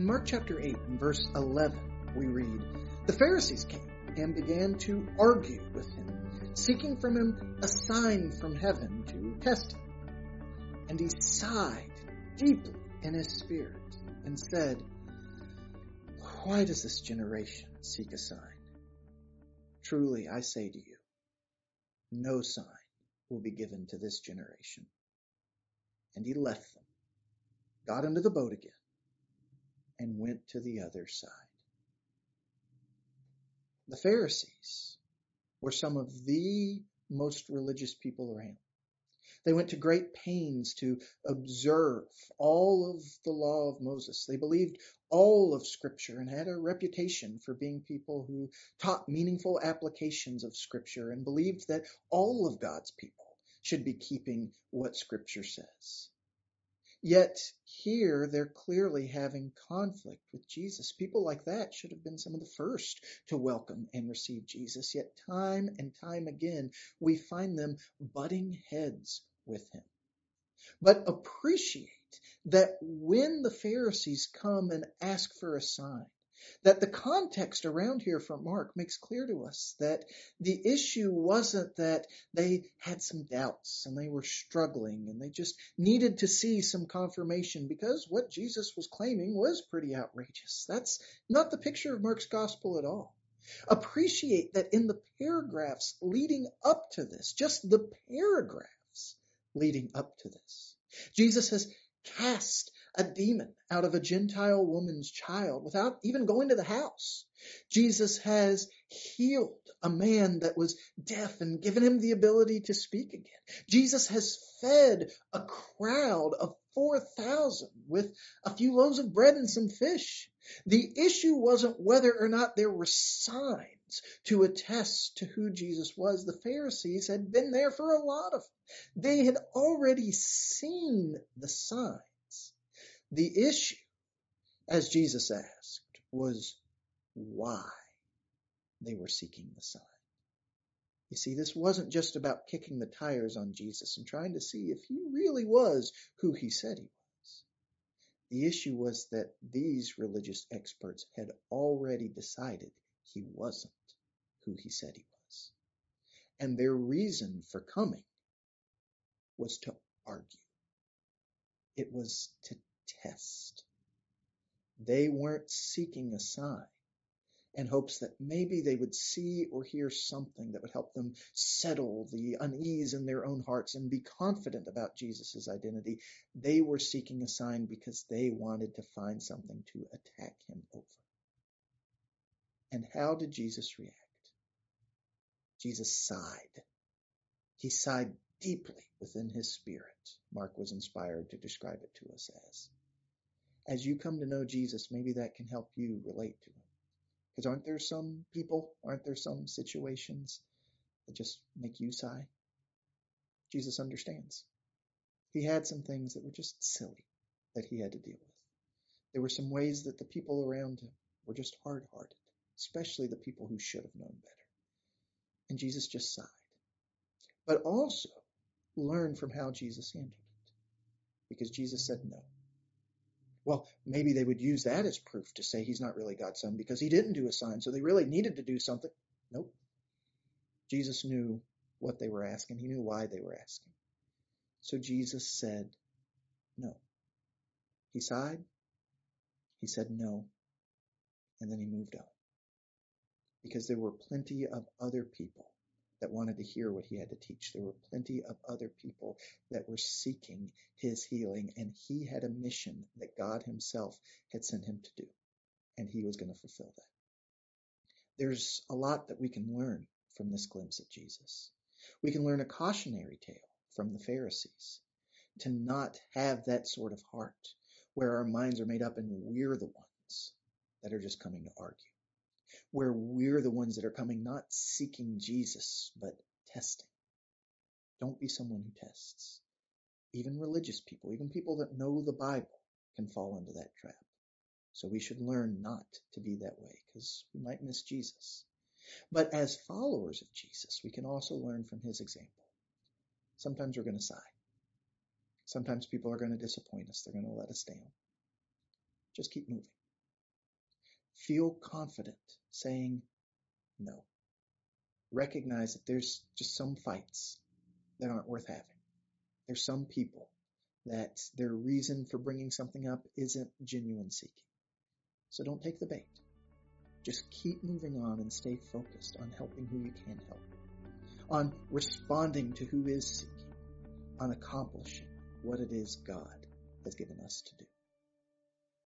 In Mark chapter 8 and verse 11, we read, The Pharisees came and began to argue with him, seeking from him a sign from heaven to test him. And he sighed deeply in his spirit and said, Why does this generation seek a sign? Truly I say to you, no sign will be given to this generation. And he left them, got into the boat again, and went to the other side. The Pharisees were some of the most religious people around. They went to great pains to observe all of the law of Moses. They believed all of Scripture and had a reputation for being people who taught meaningful applications of Scripture and believed that all of God's people should be keeping what Scripture says. Yet here they're clearly having conflict with Jesus. People like that should have been some of the first to welcome and receive Jesus. Yet time and time again, we find them butting heads with him. But appreciate that when the Pharisees come and ask for a sign, that the context around here from Mark makes clear to us that the issue wasn't that they had some doubts and they were struggling and they just needed to see some confirmation because what Jesus was claiming was pretty outrageous. That's not the picture of Mark's gospel at all. Appreciate that in the paragraphs leading up to this, just the paragraphs leading up to this, Jesus has cast a demon out of a Gentile woman's child without even going to the house. Jesus has healed a man that was deaf and given him the ability to speak again. Jesus has fed a crowd of 4,000 with a few loaves of bread and some fish. The issue wasn't whether or not there were signs to attest to who Jesus was. The Pharisees had been there for a lot of. They had already seen the signs. The issue, as Jesus asked, was why they were seeking the sign. You see, this wasn't just about kicking the tires on Jesus and trying to see if he really was who he said he was. The issue was that these religious experts had already decided he wasn't who he said he was. And their reason for coming was to argue. It was to test. They weren't seeking a sign in hopes that maybe they would see or hear something that would help them settle the unease in their own hearts and be confident about Jesus' identity. They were seeking a sign because they wanted to find something to attack him over. And how did Jesus react? Jesus sighed. He sighed deeply within his spirit. Mark was inspired to describe it to us as as you come to know Jesus, maybe that can help you relate to him. Because aren't there some people, aren't there some situations that just make you sigh? Jesus understands. He had some things that were just silly that he had to deal with. There were some ways that the people around him were just hard hearted, especially the people who should have known better. And Jesus just sighed. But also learn from how Jesus handled it. Because Jesus said no. Well, maybe they would use that as proof to say he's not really God's son because he didn't do a sign, so they really needed to do something. Nope. Jesus knew what they were asking, he knew why they were asking. So Jesus said no. He sighed, he said no, and then he moved on. Because there were plenty of other people that wanted to hear what he had to teach. There were plenty of other people that were seeking his healing, and he had a mission that God himself had sent him to do, and he was going to fulfill that. There's a lot that we can learn from this glimpse at Jesus. We can learn a cautionary tale from the Pharisees to not have that sort of heart where our minds are made up and we're the ones that are just coming to argue where we're the ones that are coming not seeking Jesus, but testing. Don't be someone who tests. Even religious people, even people that know the Bible can fall into that trap. So we should learn not to be that way because we might miss Jesus. But as followers of Jesus, we can also learn from his example. Sometimes we're going to sigh. Sometimes people are going to disappoint us. They're going to let us down. Just keep moving. Feel confident saying no. Recognize that there's just some fights that aren't worth having. There's some people that their reason for bringing something up isn't genuine seeking. So don't take the bait. Just keep moving on and stay focused on helping who you can help, on responding to who is seeking, on accomplishing what it is God has given us to do.